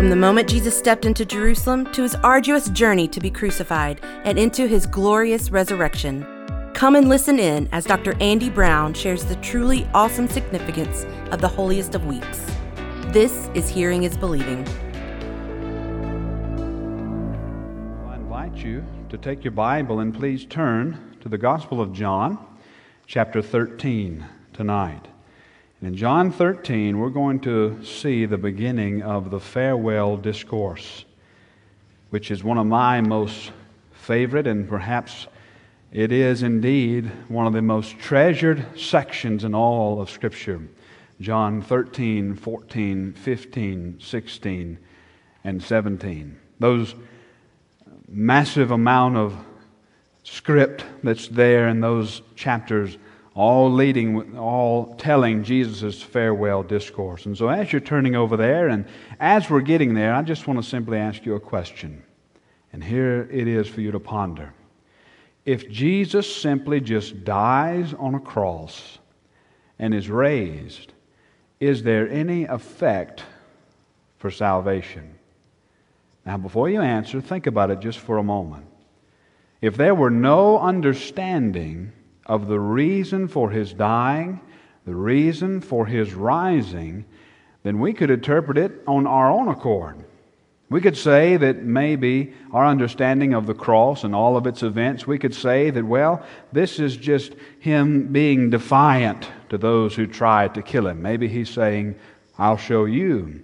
From the moment Jesus stepped into Jerusalem to his arduous journey to be crucified and into his glorious resurrection. Come and listen in as Dr. Andy Brown shares the truly awesome significance of the holiest of weeks. This is Hearing is Believing. I invite you to take your Bible and please turn to the Gospel of John, chapter 13, tonight. In John 13, we're going to see the beginning of the farewell discourse, which is one of my most favorite, and perhaps it is indeed one of the most treasured sections in all of Scripture. John 13, 14, 15, 16, and 17. Those massive amount of script that's there in those chapters all leading, all telling Jesus' farewell discourse. And so, as you're turning over there, and as we're getting there, I just want to simply ask you a question. And here it is for you to ponder. If Jesus simply just dies on a cross and is raised, is there any effect for salvation? Now, before you answer, think about it just for a moment. If there were no understanding of the reason for his dying, the reason for his rising, then we could interpret it on our own accord. We could say that maybe our understanding of the cross and all of its events, we could say that, well, this is just him being defiant to those who tried to kill him. Maybe he's saying, I'll show you.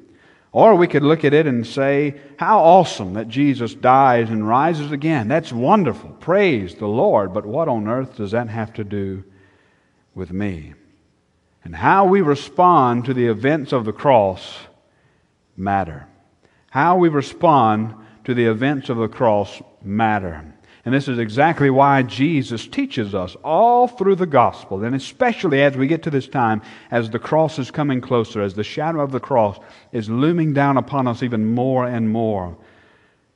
Or we could look at it and say, How awesome that Jesus dies and rises again. That's wonderful. Praise the Lord. But what on earth does that have to do with me? And how we respond to the events of the cross matter. How we respond to the events of the cross matter. And this is exactly why Jesus teaches us all through the gospel, and especially as we get to this time, as the cross is coming closer, as the shadow of the cross is looming down upon us even more and more.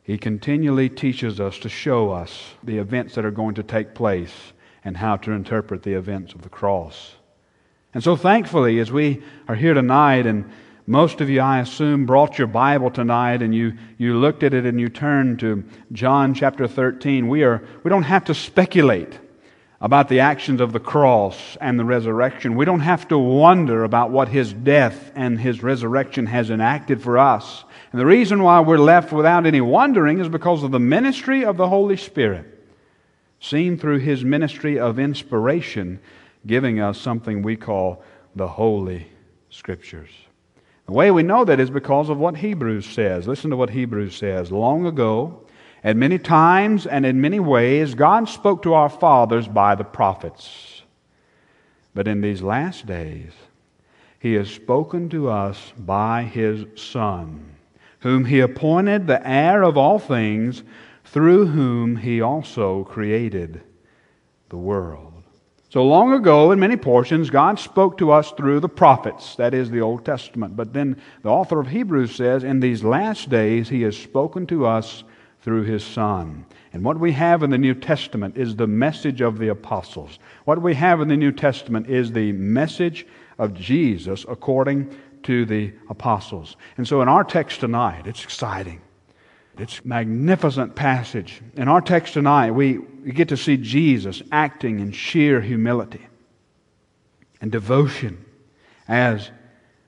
He continually teaches us to show us the events that are going to take place and how to interpret the events of the cross. And so, thankfully, as we are here tonight and most of you, I assume, brought your Bible tonight and you, you looked at it and you turned to John chapter 13. We, are, we don't have to speculate about the actions of the cross and the resurrection. We don't have to wonder about what his death and his resurrection has enacted for us. And the reason why we're left without any wondering is because of the ministry of the Holy Spirit, seen through his ministry of inspiration, giving us something we call the Holy Scriptures. The way we know that is because of what Hebrews says. Listen to what Hebrews says. Long ago, at many times and in many ways, God spoke to our fathers by the prophets. But in these last days, He has spoken to us by His Son, whom He appointed the heir of all things, through whom He also created the world. So long ago, in many portions, God spoke to us through the prophets, that is the Old Testament. But then the author of Hebrews says, in these last days, He has spoken to us through His Son. And what we have in the New Testament is the message of the apostles. What we have in the New Testament is the message of Jesus according to the apostles. And so in our text tonight, it's exciting. It's a magnificent passage. In our text tonight, we, we get to see Jesus acting in sheer humility and devotion as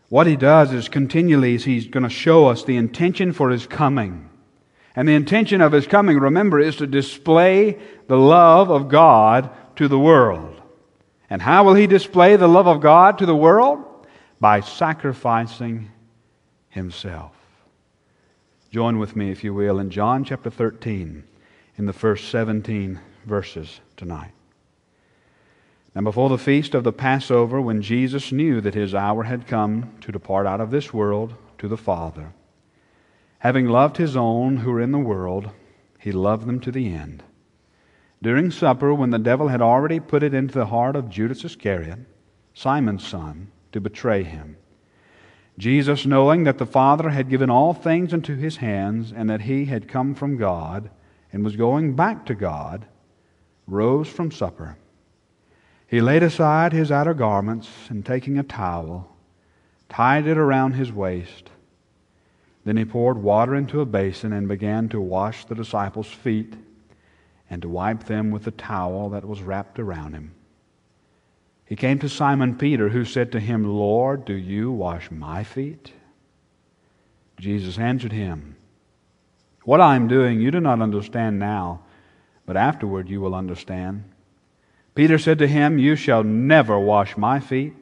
what he does is continually he's going to show us the intention for his coming. And the intention of his coming, remember, is to display the love of God to the world. And how will he display the love of God to the world? By sacrificing himself. Join with me, if you will, in John chapter 13, in the first 17 verses tonight. Now, before the feast of the Passover, when Jesus knew that his hour had come to depart out of this world to the Father, having loved his own who were in the world, he loved them to the end. During supper, when the devil had already put it into the heart of Judas Iscariot, Simon's son, to betray him, Jesus, knowing that the Father had given all things into his hands, and that he had come from God, and was going back to God, rose from supper. He laid aside his outer garments, and taking a towel, tied it around his waist. Then he poured water into a basin and began to wash the disciples' feet and to wipe them with the towel that was wrapped around him. He came to Simon Peter, who said to him, Lord, do you wash my feet? Jesus answered him, What I am doing you do not understand now, but afterward you will understand. Peter said to him, You shall never wash my feet.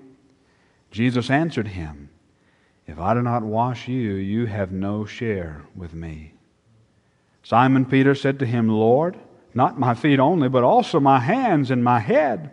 Jesus answered him, if I do not wash you, you have no share with me. Simon Peter said to him, Lord, not my feet only, but also my hands and my head.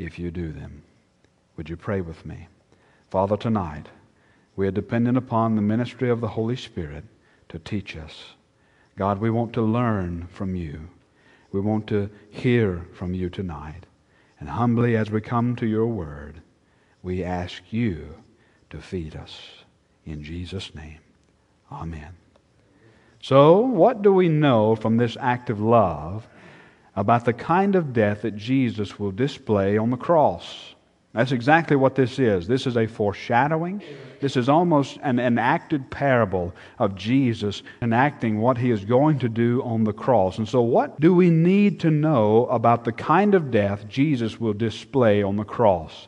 if you do them. Would you pray with me? Father, tonight we are dependent upon the ministry of the Holy Spirit to teach us. God, we want to learn from you. We want to hear from you tonight. And humbly as we come to your word, we ask you to feed us. In Jesus' name, amen. So, what do we know from this act of love about the kind of death that Jesus will display on the cross? That's exactly what this is. This is a foreshadowing. This is almost an enacted parable of Jesus enacting what he is going to do on the cross. And so, what do we need to know about the kind of death Jesus will display on the cross?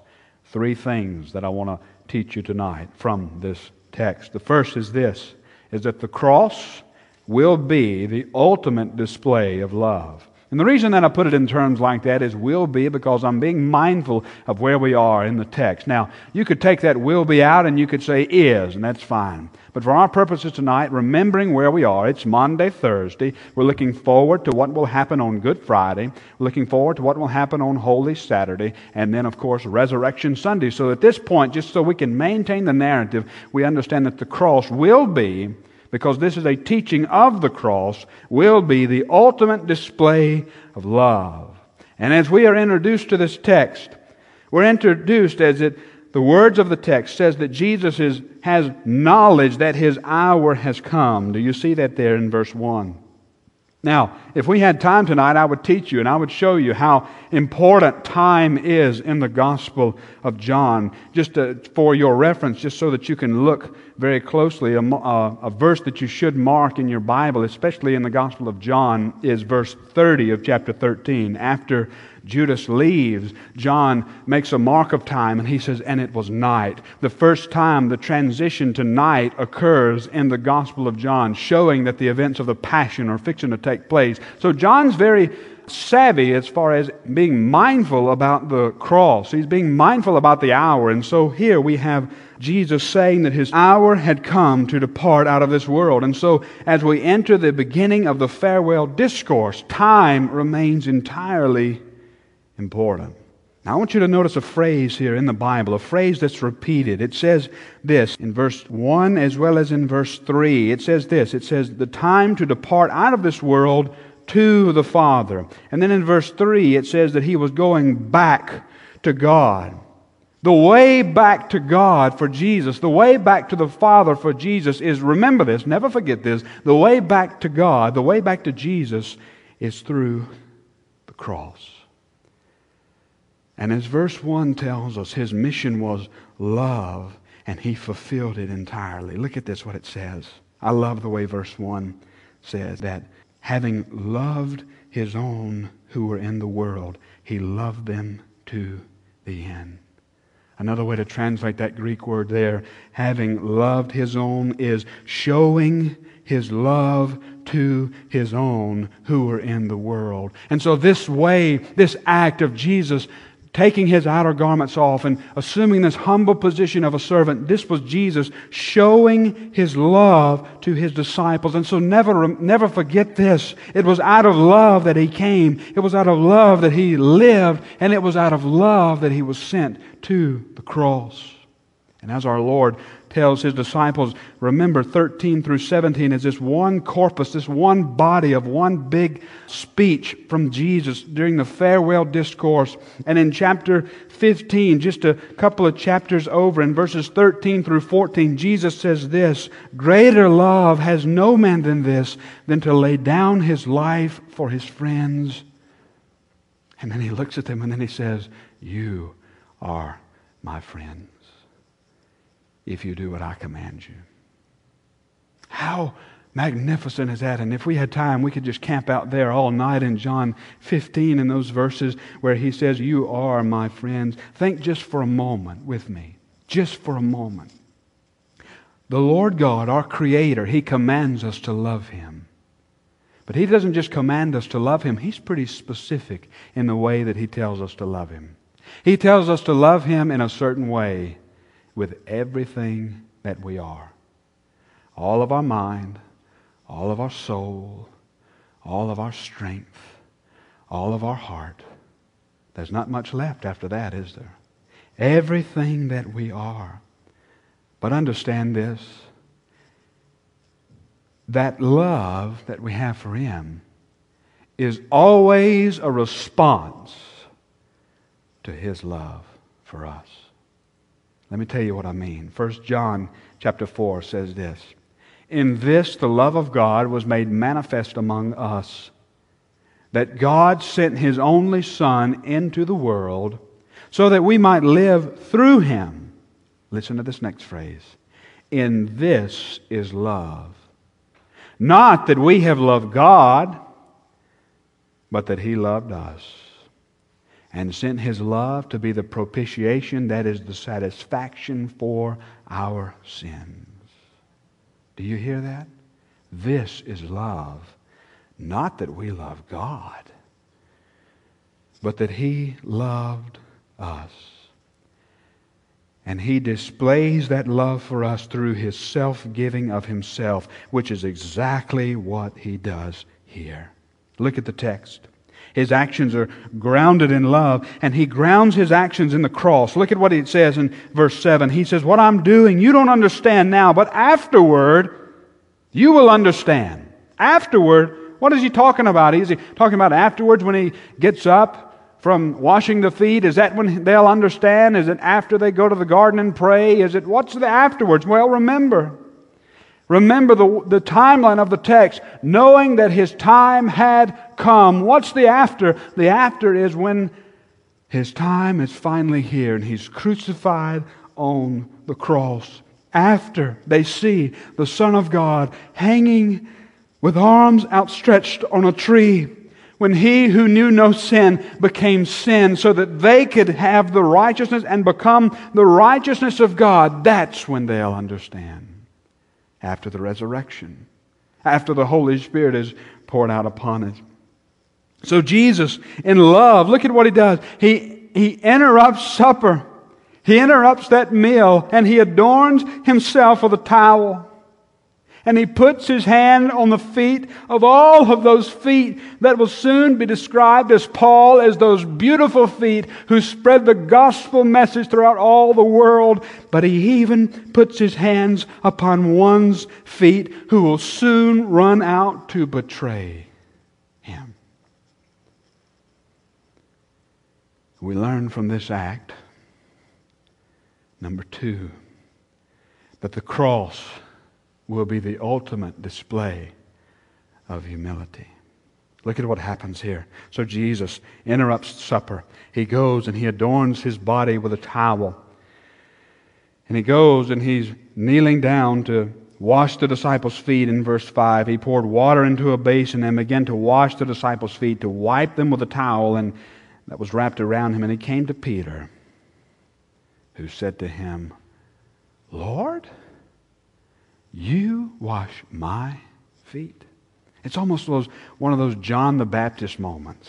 three things that I want to teach you tonight from this text. The first is this is that the cross will be the ultimate display of love. And the reason that I put it in terms like that is will be because I'm being mindful of where we are in the text. Now, you could take that will be out and you could say is, and that's fine. But for our purposes tonight, remembering where we are, it's Maundy, Thursday. We're looking forward to what will happen on Good Friday. We're looking forward to what will happen on Holy Saturday. And then, of course, Resurrection Sunday. So at this point, just so we can maintain the narrative, we understand that the cross will be because this is a teaching of the cross, will be the ultimate display of love. And as we are introduced to this text, we're introduced as it the words of the text says that Jesus is, has knowledge that his hour has come. Do you see that there in verse 1? Now, if we had time tonight, I would teach you and I would show you how important time is in the Gospel of John, just to, for your reference, just so that you can look very closely. A, a, uh, a verse that you should mark in your Bible, especially in the Gospel of John, is verse 30 of chapter 13. After Judas leaves, John makes a mark of time and he says, and it was night. The first time the transition to night occurs in the Gospel of John, showing that the events of the Passion are fixing to take place. So John's very savvy as far as being mindful about the cross. He's being mindful about the hour. And so here we have Jesus saying that his hour had come to depart out of this world. And so as we enter the beginning of the farewell discourse, time remains entirely important. Now, I want you to notice a phrase here in the Bible, a phrase that's repeated. It says this in verse 1 as well as in verse 3. It says this it says, The time to depart out of this world to the Father. And then in verse 3, it says that he was going back to God. The way back to God for Jesus, the way back to the Father for Jesus is, remember this, never forget this, the way back to God, the way back to Jesus is through the cross. And as verse 1 tells us, his mission was love, and he fulfilled it entirely. Look at this, what it says. I love the way verse 1 says that having loved his own who were in the world, he loved them to the end. Another way to translate that Greek word there, having loved his own, is showing his love to his own who were in the world. And so, this way, this act of Jesus taking his outer garments off and assuming this humble position of a servant, this was Jesus showing his love to his disciples. And so never, never forget this. It was out of love that he came. It was out of love that he lived. And it was out of love that he was sent to the cross. And as our Lord tells his disciples, remember 13 through 17 is this one corpus, this one body of one big speech from Jesus during the farewell discourse. And in chapter 15, just a couple of chapters over, in verses 13 through 14, Jesus says this Greater love has no man than this, than to lay down his life for his friends. And then he looks at them and then he says, You are my friends if you do what I command you. How magnificent is that? And if we had time, we could just camp out there all night in John 15 in those verses where he says, You are my friends. Think just for a moment with me. Just for a moment. The Lord God, our Creator, He commands us to love Him. But He doesn't just command us to love Him, He's pretty specific in the way that He tells us to love Him. He tells us to love Him in a certain way with everything that we are all of our mind, all of our soul, all of our strength, all of our heart. There's not much left after that, is there? Everything that we are. But understand this that love that we have for Him is always a response to His love for us. Let me tell you what I mean. 1 John chapter 4 says this In this the love of God was made manifest among us, that God sent his only Son into the world so that we might live through him. Listen to this next phrase. In this is love. Not that we have loved God, but that he loved us and sent his love to be the propitiation, that is, the satisfaction for our sins. Do you hear that? This is love. Not that we love God, but that he loved us. And he displays that love for us through his self giving of himself, which is exactly what he does here. Look at the text. His actions are grounded in love, and he grounds his actions in the cross. Look at what he says in verse 7. He says, What I'm doing, you don't understand now, but afterward, you will understand. Afterward, what is he talking about? Is he talking about afterwards when he gets up from washing the feet? Is that when they'll understand? Is it after they go to the garden and pray? Is it what's the afterwards? Well, remember, Remember the, the timeline of the text, knowing that his time had come. What's the after? The after is when his time is finally here and he's crucified on the cross. After they see the Son of God hanging with arms outstretched on a tree, when he who knew no sin became sin so that they could have the righteousness and become the righteousness of God, that's when they'll understand after the resurrection, after the Holy Spirit is poured out upon us. So Jesus, in love, look at what he does. He, he interrupts supper. He interrupts that meal and he adorns himself with a towel and he puts his hand on the feet of all of those feet that will soon be described as Paul as those beautiful feet who spread the gospel message throughout all the world. But he even puts his hands upon one's feet who will soon run out to betray him. We learn from this act, number two, that the cross will be the ultimate display of humility. Look at what happens here. So Jesus interrupts supper. He goes and he adorns his body with a towel. And he goes and he's kneeling down to wash the disciples' feet in verse 5. He poured water into a basin and began to wash the disciples' feet, to wipe them with a towel and that was wrapped around him. And he came to Peter. who said to him, Lord, you wash my feet. It's almost those, one of those John the Baptist moments.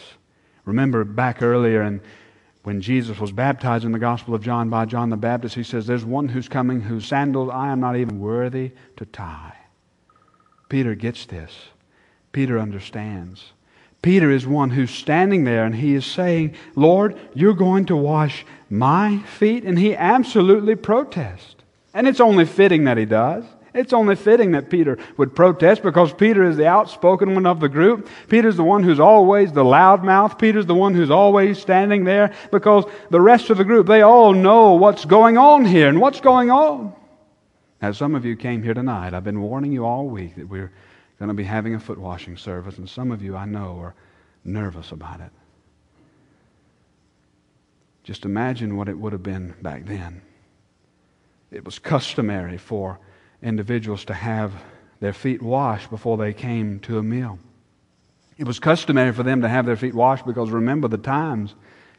Remember back earlier in, when Jesus was baptized in the Gospel of John by John the Baptist, he says, There's one who's coming whose sandals I am not even worthy to tie. Peter gets this. Peter understands. Peter is one who's standing there and he is saying, Lord, you're going to wash my feet? And he absolutely protests. And it's only fitting that he does. It's only fitting that Peter would protest because Peter is the outspoken one of the group. Peter's the one who's always the loudmouth. Peter's the one who's always standing there because the rest of the group, they all know what's going on here and what's going on. As some of you came here tonight, I've been warning you all week that we're going to be having a foot washing service, and some of you I know are nervous about it. Just imagine what it would have been back then. It was customary for individuals to have their feet washed before they came to a meal. It was customary for them to have their feet washed because remember the times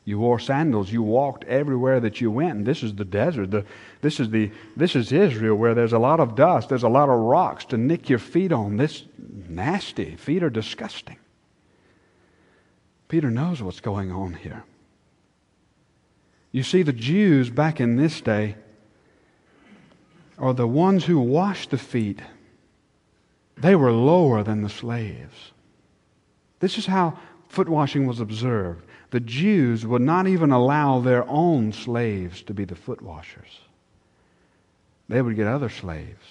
you wore sandals, you walked everywhere that you went. And this is the desert. The, this, is the, this is Israel where there's a lot of dust, there's a lot of rocks to nick your feet on. This nasty. Feet are disgusting. Peter knows what's going on here. You see, the Jews back in this day are the ones who washed the feet. They were lower than the slaves. This is how foot washing was observed. The Jews would not even allow their own slaves to be the foot washers. They would get other slaves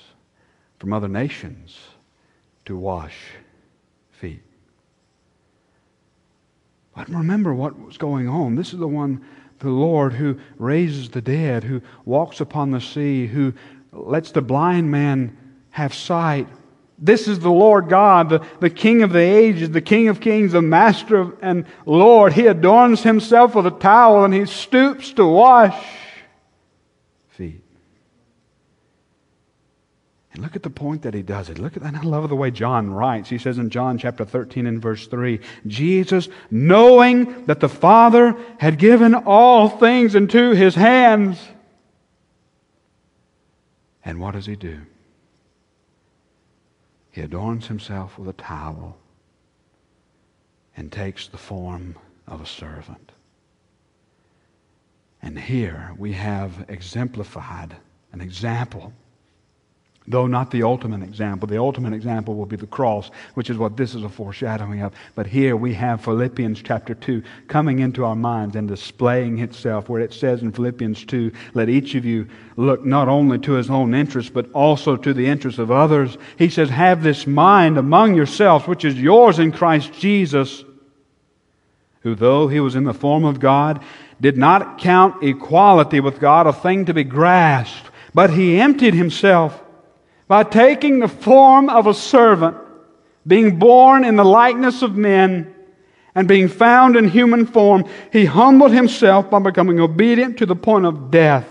from other nations to wash feet. But remember what was going on. This is the one, the Lord, who raises the dead, who walks upon the sea, who lets the blind man have sight. This is the Lord God, the, the King of the ages, the King of kings, the Master of, and Lord. He adorns himself with a towel and he stoops to wash feet. And look at the point that he does it. Look at that. I love the way John writes. He says in John chapter 13 and verse 3 Jesus, knowing that the Father had given all things into his hands. And what does he do? He adorns himself with a towel and takes the form of a servant. And here we have exemplified an example Though not the ultimate example. The ultimate example will be the cross, which is what this is a foreshadowing of. But here we have Philippians chapter 2 coming into our minds and displaying itself, where it says in Philippians 2 let each of you look not only to his own interest, but also to the interests of others. He says, Have this mind among yourselves, which is yours in Christ Jesus, who, though he was in the form of God, did not count equality with God a thing to be grasped, but he emptied himself by taking the form of a servant, being born in the likeness of men, and being found in human form, he humbled himself by becoming obedient to the point of death.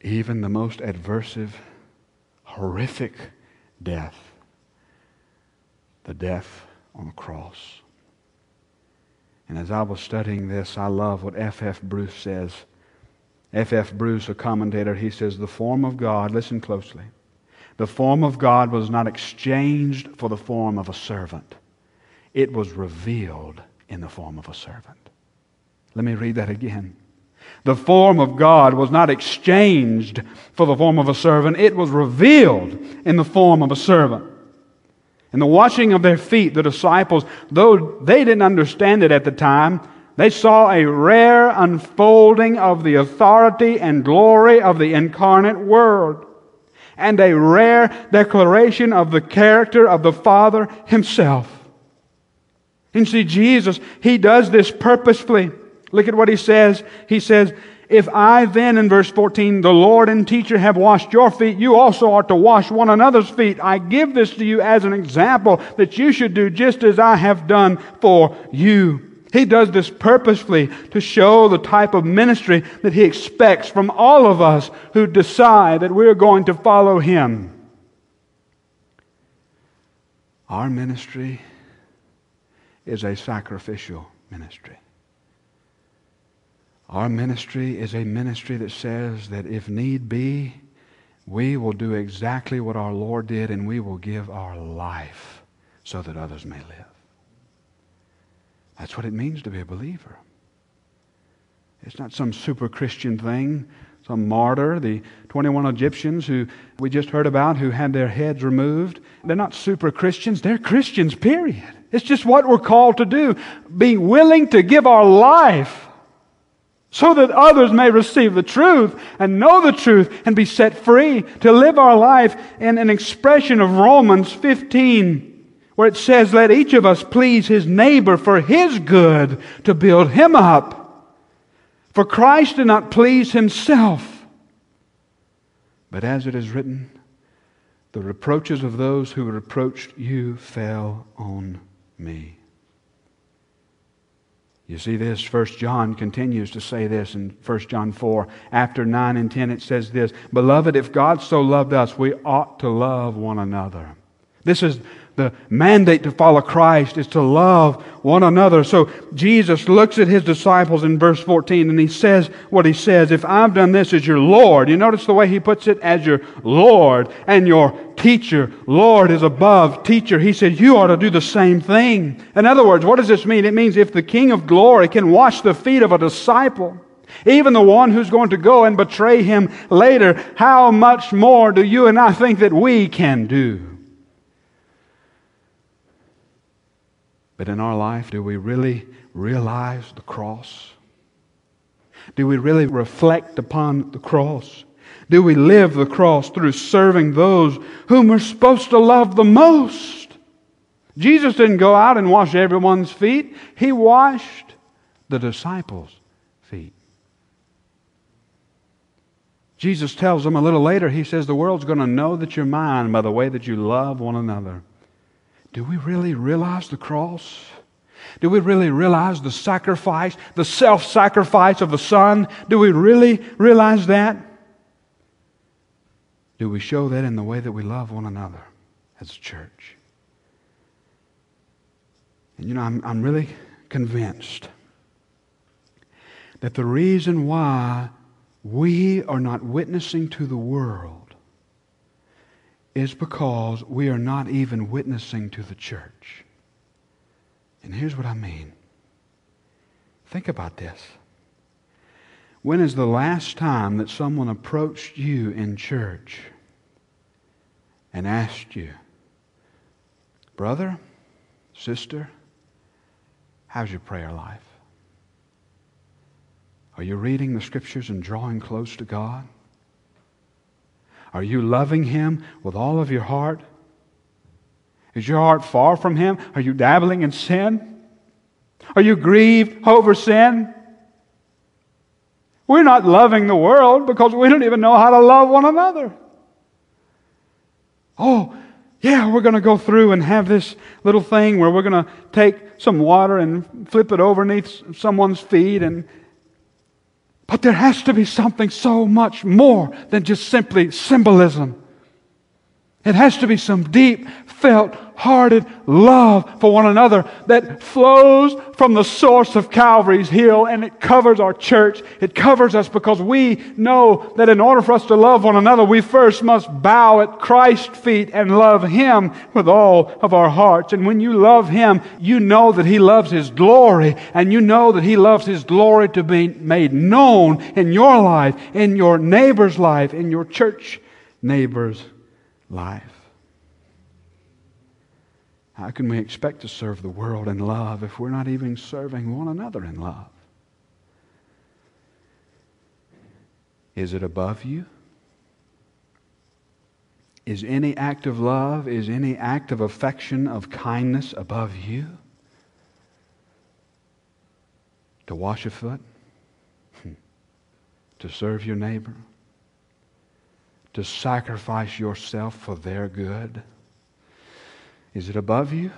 Even the most adversive, horrific death, the death on the cross. And as I was studying this, I love what F. F. Bruce says F. F. Bruce, a commentator, he says, The form of God, listen closely, the form of God was not exchanged for the form of a servant, it was revealed in the form of a servant. Let me read that again. The form of God was not exchanged for the form of a servant, it was revealed in the form of a servant. In the washing of their feet, the disciples, though they didn't understand it at the time, they saw a rare unfolding of the authority and glory of the incarnate Word, and a rare declaration of the character of the Father Himself. And see, Jesus, He does this purposefully. Look at what He says. He says, if I then, in verse 14, the Lord and teacher have washed your feet, you also are to wash one another's feet. I give this to you as an example that you should do just as I have done for you. He does this purposefully to show the type of ministry that He expects from all of us who decide that we're going to follow Him. Our ministry is a sacrificial ministry. Our ministry is a ministry that says that if need be, we will do exactly what our Lord did and we will give our life so that others may live. That's what it means to be a believer. It's not some super Christian thing, some martyr. The 21 Egyptians who we just heard about who had their heads removed, they're not super Christians, they're Christians, period. It's just what we're called to do. Be willing to give our life so that others may receive the truth and know the truth and be set free to live our life in an expression of Romans 15 where it says, Let each of us please his neighbor for his good to build him up. For Christ did not please himself. But as it is written, the reproaches of those who reproached you fell on me. You see this, First John continues to say this in First John 4. After 9 and 10, it says this Beloved, if God so loved us, we ought to love one another. This is the mandate to follow Christ is to love one another. So Jesus looks at his disciples in verse 14 and he says what he says. If I've done this as your Lord, you notice the way he puts it as your Lord and your teacher. Lord is above teacher. He said you ought to do the same thing. In other words, what does this mean? It means if the King of glory can wash the feet of a disciple, even the one who's going to go and betray him later, how much more do you and I think that we can do? But in our life, do we really realize the cross? Do we really reflect upon the cross? Do we live the cross through serving those whom we're supposed to love the most? Jesus didn't go out and wash everyone's feet, He washed the disciples' feet. Jesus tells them a little later, He says, The world's going to know that you're mine by the way that you love one another. Do we really realize the cross? Do we really realize the sacrifice, the self sacrifice of the Son? Do we really realize that? Do we show that in the way that we love one another as a church? And you know, I'm, I'm really convinced that the reason why we are not witnessing to the world is because we are not even witnessing to the church. And here's what I mean think about this. When is the last time that someone approached you in church and asked you, Brother, sister, how's your prayer life? Are you reading the scriptures and drawing close to God? Are you loving Him with all of your heart? Is your heart far from Him? Are you dabbling in sin? Are you grieved over sin? We're not loving the world because we don't even know how to love one another. Oh, yeah, we're going to go through and have this little thing where we're going to take some water and flip it overneath someone's feet and but there has to be something so much more than just simply symbolism. It has to be some deep felt hearted love for one another that flows from the source of Calvary's hill and it covers our church. It covers us because we know that in order for us to love one another, we first must bow at Christ's feet and love Him with all of our hearts. And when you love Him, you know that He loves His glory and you know that He loves His glory to be made known in your life, in your neighbor's life, in your church neighbor's life. How can we expect to serve the world in love if we're not even serving one another in love? Is it above you? Is any act of love, is any act of affection, of kindness above you? To wash a foot? Hmm. to serve your neighbor? To sacrifice yourself for their good? Is it above you?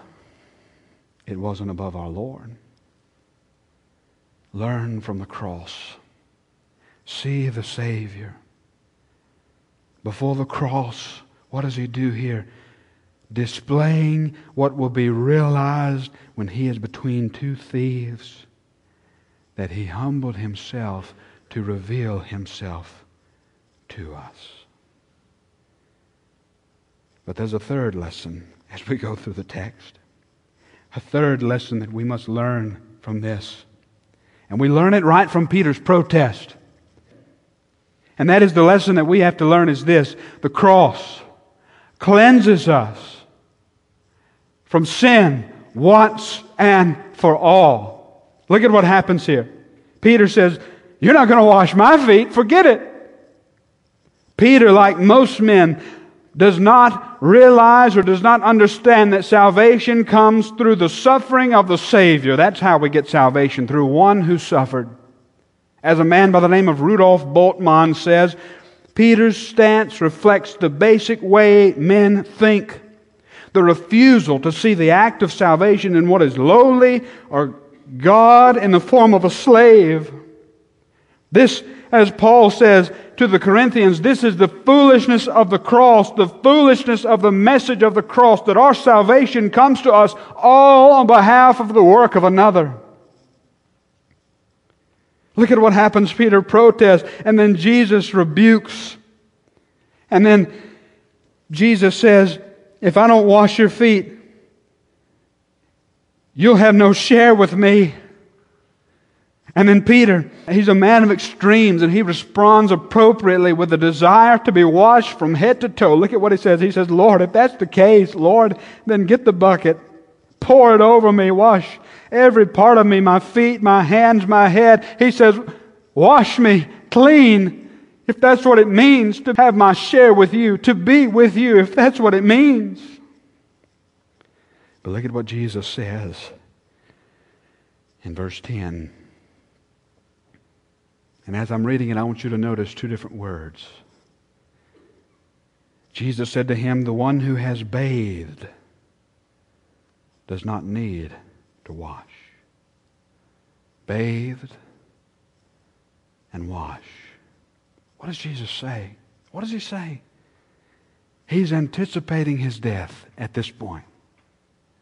It wasn't above our Lord. Learn from the cross. See the Savior. Before the cross, what does he do here? Displaying what will be realized when he is between two thieves. that he humbled himself to reveal himself to us. But there's a third lesson as we go through the text. A third lesson that we must learn from this. And we learn it right from Peter's protest. And that is the lesson that we have to learn is this the cross cleanses us from sin once and for all. Look at what happens here. Peter says, You're not going to wash my feet, forget it. Peter, like most men, does not realize or does not understand that salvation comes through the suffering of the Savior. That's how we get salvation, through one who suffered. As a man by the name of Rudolf Bultmann says, Peter's stance reflects the basic way men think. The refusal to see the act of salvation in what is lowly or God in the form of a slave. This, as Paul says, to the Corinthians, this is the foolishness of the cross, the foolishness of the message of the cross, that our salvation comes to us all on behalf of the work of another. Look at what happens. Peter protests, and then Jesus rebukes. And then Jesus says, If I don't wash your feet, you'll have no share with me. And then Peter, he's a man of extremes and he responds appropriately with a desire to be washed from head to toe. Look at what he says. He says, Lord, if that's the case, Lord, then get the bucket, pour it over me, wash every part of me, my feet, my hands, my head. He says, wash me clean. If that's what it means to have my share with you, to be with you, if that's what it means. But look at what Jesus says in verse 10. And as I'm reading it, I want you to notice two different words. Jesus said to him, The one who has bathed does not need to wash. Bathed and wash. What does Jesus say? What does he say? He's anticipating his death at this point.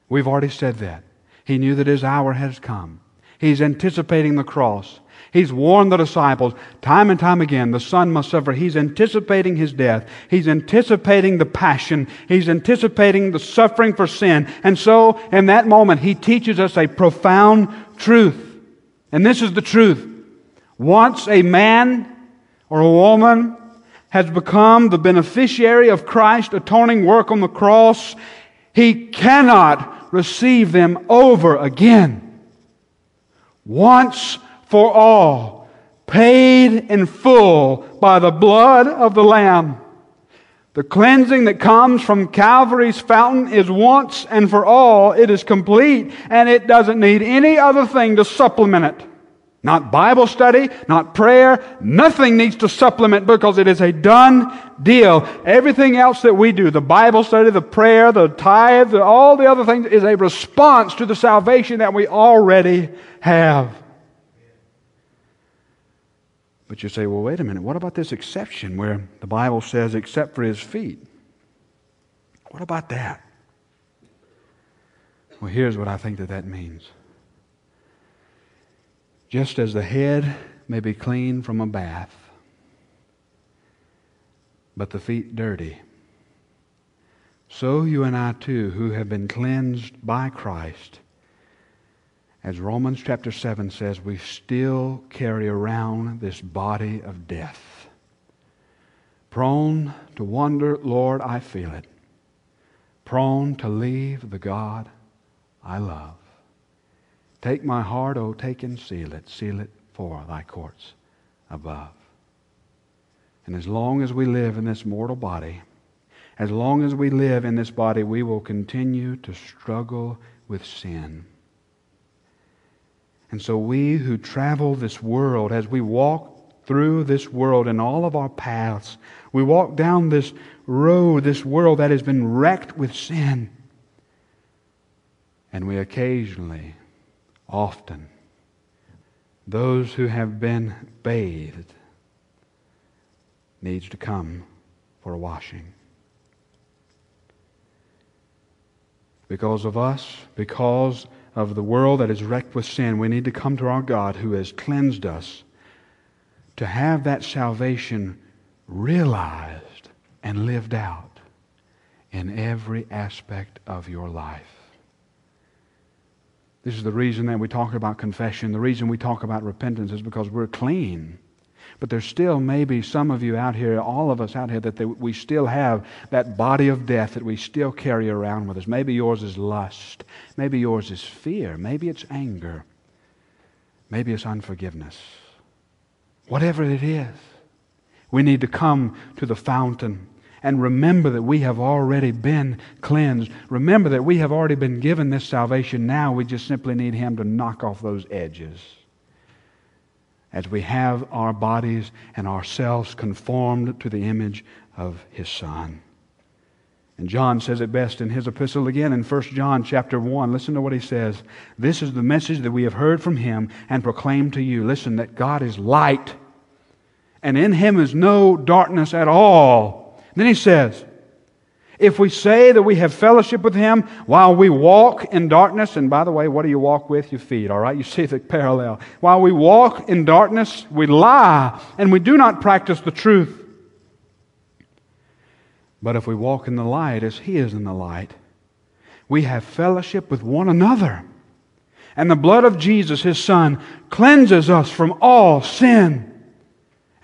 We've already said that. He knew that his hour has come. He's anticipating the cross. He's warned the disciples time and time again the Son must suffer. He's anticipating his death. He's anticipating the passion. He's anticipating the suffering for sin. And so, in that moment, he teaches us a profound truth. And this is the truth. Once a man or a woman has become the beneficiary of Christ's atoning work on the cross, he cannot receive them over again. Once for all, paid in full by the blood of the Lamb. The cleansing that comes from Calvary's fountain is once and for all. It is complete, and it doesn't need any other thing to supplement it. Not Bible study, not prayer, nothing needs to supplement because it is a done deal. Everything else that we do, the Bible study, the prayer, the tithe, all the other things, is a response to the salvation that we already have. But you say, well, wait a minute, what about this exception where the Bible says, except for his feet? What about that? Well, here's what I think that that means. Just as the head may be clean from a bath, but the feet dirty, so you and I too, who have been cleansed by Christ, as Romans chapter 7 says, we still carry around this body of death. Prone to wonder, Lord, I feel it. Prone to leave the God I love. Take my heart, O take and seal it. Seal it for thy courts above. And as long as we live in this mortal body, as long as we live in this body, we will continue to struggle with sin. And so we who travel this world, as we walk through this world in all of our paths, we walk down this road, this world that has been wrecked with sin. And we occasionally, often, those who have been bathed needs to come for a washing. Because of us, because of the world that is wrecked with sin, we need to come to our God who has cleansed us to have that salvation realized and lived out in every aspect of your life. This is the reason that we talk about confession. The reason we talk about repentance is because we're clean. But there's still maybe some of you out here, all of us out here, that they, we still have that body of death that we still carry around with us. Maybe yours is lust. Maybe yours is fear. Maybe it's anger. Maybe it's unforgiveness. Whatever it is, we need to come to the fountain and remember that we have already been cleansed. Remember that we have already been given this salvation. Now we just simply need Him to knock off those edges. As we have our bodies and ourselves conformed to the image of His Son. And John says it best in his epistle again in 1 John chapter 1. Listen to what he says. This is the message that we have heard from him and proclaimed to you. Listen, that God is light, and in him is no darkness at all. Then he says, if we say that we have fellowship with him while we walk in darkness, and by the way, what do you walk with? Your feet, all right? You see the parallel. While we walk in darkness, we lie and we do not practice the truth. But if we walk in the light as he is in the light, we have fellowship with one another. And the blood of Jesus, his son, cleanses us from all sin.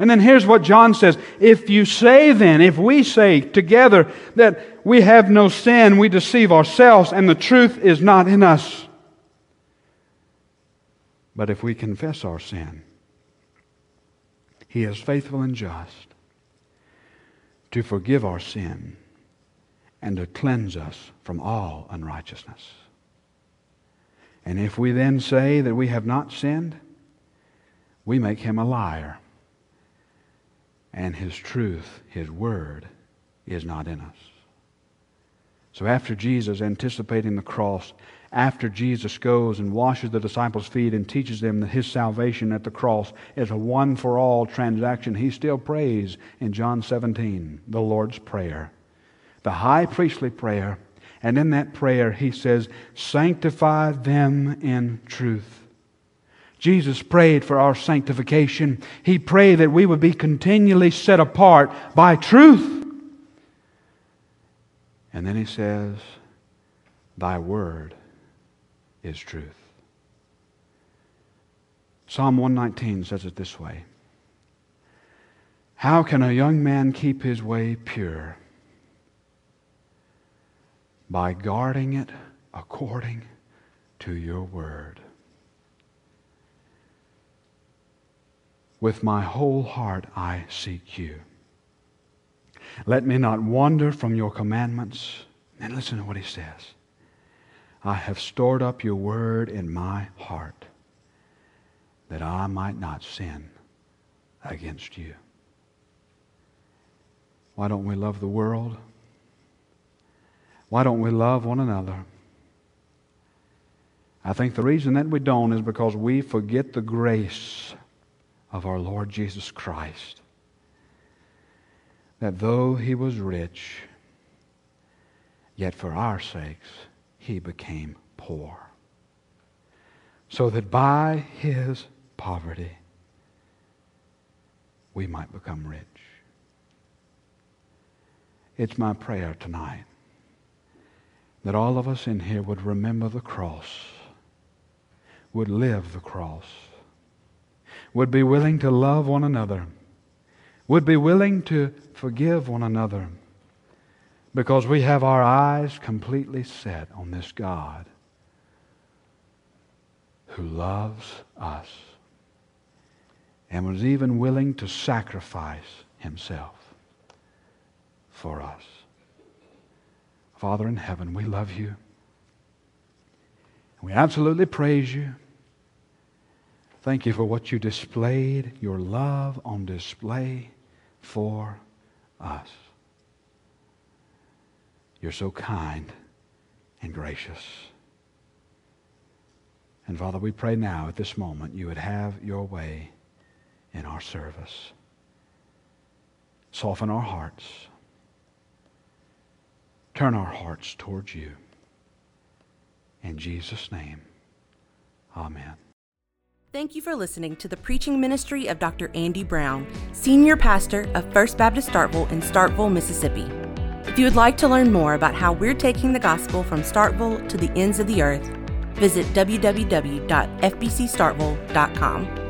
And then here's what John says If you say then, if we say together that we have no sin, we deceive ourselves and the truth is not in us. But if we confess our sin, He is faithful and just to forgive our sin and to cleanse us from all unrighteousness. And if we then say that we have not sinned, we make Him a liar and His truth, His word, is not in us. So after Jesus, anticipating the cross, after Jesus goes and washes the disciples' feet and teaches them that his salvation at the cross is a one for all transaction, he still prays in John 17, the Lord's Prayer, the high priestly prayer. And in that prayer, he says, Sanctify them in truth. Jesus prayed for our sanctification. He prayed that we would be continually set apart by truth. And then he says, Thy word is truth. Psalm 119 says it this way How can a young man keep his way pure? By guarding it according to your word. With my whole heart I seek you. Let me not wander from your commandments. And listen to what he says. I have stored up your word in my heart that I might not sin against you. Why don't we love the world? Why don't we love one another? I think the reason that we don't is because we forget the grace of our Lord Jesus Christ. That though he was rich, yet for our sakes he became poor. So that by his poverty we might become rich. It's my prayer tonight that all of us in here would remember the cross, would live the cross would be willing to love one another, would be willing to forgive one another, because we have our eyes completely set on this God who loves us and was even willing to sacrifice himself for us. Father in heaven, we love you. We absolutely praise you. Thank you for what you displayed, your love on display for us. You're so kind and gracious. And Father, we pray now at this moment you would have your way in our service. Soften our hearts. Turn our hearts towards you. In Jesus' name. Amen. Thank you for listening to the preaching ministry of Dr. Andy Brown, Senior Pastor of First Baptist Starkville in Starkville, Mississippi. If you would like to learn more about how we're taking the gospel from Starkville to the ends of the earth, visit www.fbcstarkville.com.